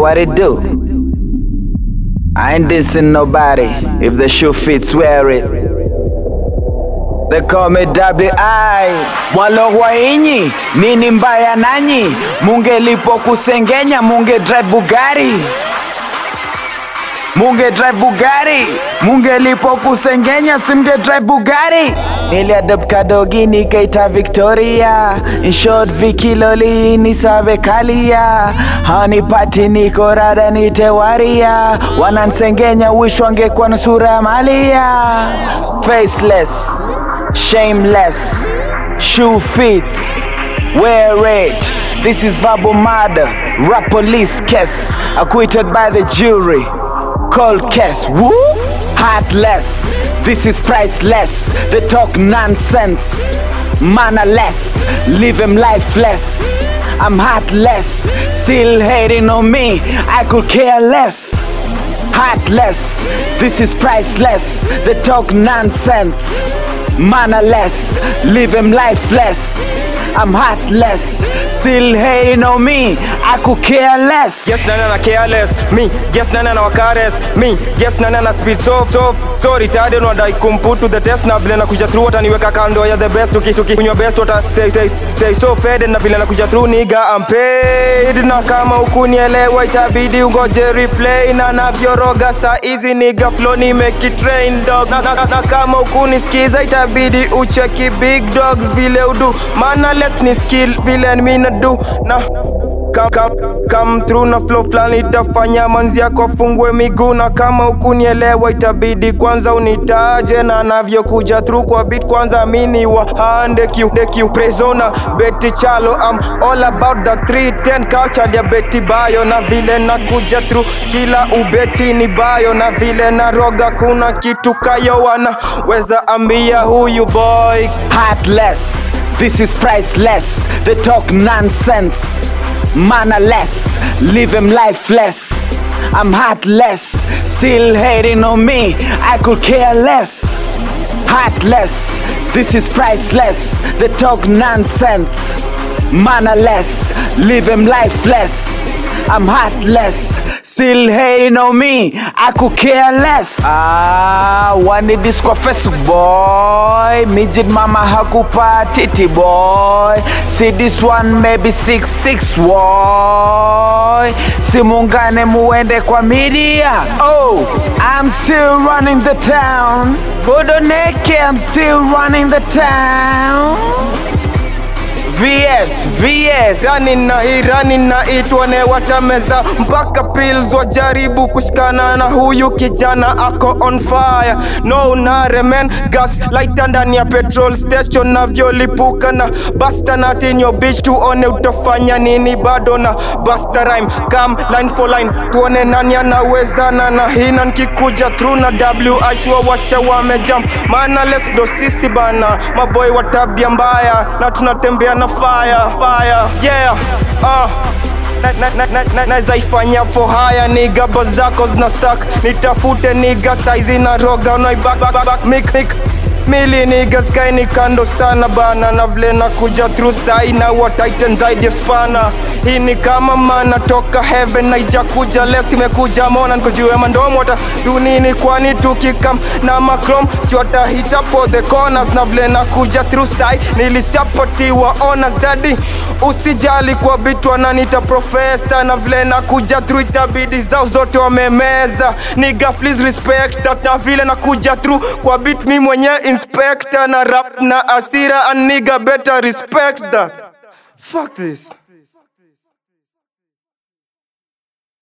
what it do. I ain't dissing nobody. If the shoe fits, wear it. They call me WI Mwalogwa inyi nini mbaya nanyi mungelipo kusengenya munge drive Bugari munge drive Bugatti mungelipo kusengenya simge drive Bugatti niliadopt kadogi nikaita Victoria. Short vikiloli Loli ni save kalia. Hanipati niko rada nitewaria wanansengenya wish wangekuwa na sura ya malia. Faceless shameless shoe fits wear it this is verbal murder rap police case acquitted by the jury. Cold case woo heartless. This is priceless. They talk nonsense. Mannerless live him lifeless. I'm heartless. Still hating on me. I could care less. Heartless. This is priceless. They talk nonsense. Mannerless, live him lifeless. I'm heartless, still hating on me. I could care less. Yes, nana na careless. Me. Yes, nana na wakares me. Yes, nana na speed. So so so retarded wadai kumput to the test. Na vile nakuja through wataniweka kando ya the best. Tuki tuki kunywa best wata stay stay stay so fed. Na vile nakuja through nigga I'm paid. Na kama ukunielewa itabidi ungoje replay. Na navyoroga saa hizi nigga flow ni make it rain dog. Na, na, na, na kama ukunisikiza itabidi ucheki big dogs. Vile udu maana less ni skill vile mi na do na Come, na flow flani itafanya manzi yako afungue miguu na kama ukunielewa itabidi kwanza unitaje na navyokuja through kwa beat kwanza mini wa hande Prezona beti Chalo I'm all about the 310 culture ya beti Bayo na vile nakuja through kila ubeti ni bayo na vile na roga kuna kitu kayo weza ambia huyu boy Heartless, this is priceless. They talk nonsense. Mannerless, live him lifeless. I'm heartless, still hating on me. I could care less. Heartless, this is priceless. They talk nonsense. Mannerless, living lifeless. I'm heartless, still hating on me. I could care less. Ah, wani this kwa boy. Midget mama hakupa titi boy. See this one maybe six six boy. Simungane muende kwa media. Oh, I'm still running the town. Bodoneke, I'm still running the town. VS, rani na hii rani na itwane watameza. Mpaka pills wajaribu kushikana na huyu kijana ako on fire. No naremen gas lighta ndani ya petrol station navyolipuka na basta natinyo bitch tuone utafanya nini bado na basta rhyme kam line for line. Tuone nani anawezana na hina nkikuja through na wiwa wacha wamejam maana les ndo sisi bana. Maboy wa tabia mbaya na tunatembea na fire fire, fire, yeah, uh. Na na, na, na, na for haya niga bazako zna stak nitafute niga saizi na roga back, mik mik mili niga sky kando sana bana. Na vile nakuja through sai na wa titan zaidi ya spana. Hii ni kama mana toka heaven na ijakuja. Lesi imekuja mona mandomo hata dunini kwani tukikam na macrom siota hit up for the corners. Na vile nakuja through sai nilishapatiwa honors. Daddy usijali kwa bitwa na nita profesa na vile nakuja through itabidi zao zote wamemeza. Niga please respect that. Na vile nakuja through kwa bit mi mwenye inspector na rap na asira and nigga better respect that. Fuck this